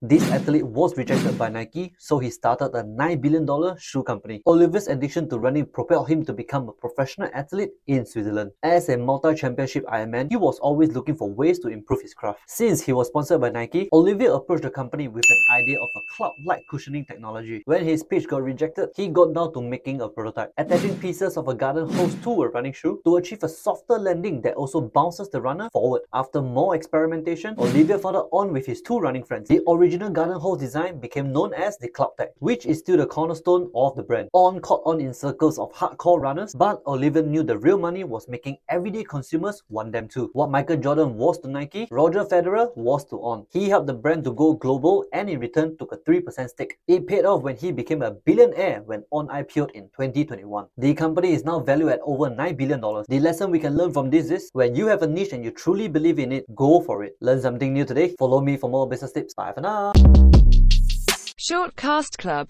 This athlete was rejected by Nike, so he started a $9 billion shoe company. Olivier's addiction to running propelled him to become a professional athlete in Switzerland. As a multi-championship Ironman, he was always looking for ways to improve his craft. Since he was sponsored by Nike, Olivier approached the company with an idea of a cloud-like cushioning technology. When his pitch got rejected, he got down to making a prototype, attaching pieces of a garden hose to a running shoe to achieve a softer landing that also bounces the runner forward. After more experimentation, Olivier found on with his two running friends. The original garden hose design became known as the CloudTec, which is still the cornerstone of the brand. On caught on in circles of hardcore runners, but Olivier knew the real money was making everyday consumers want them too. What Michael Jordan was to Nike, Roger Federer was to On. He helped the brand to go global and in return took a 3% stake. It paid off when he became a billionaire when On IPO'd in 2021. The company is now valued at over $9 billion. The lesson we can learn from this is when you have a niche and you truly believe in it, go for it. Learn something new today. Follow me for more business tips. Bye for now. Shortcast Club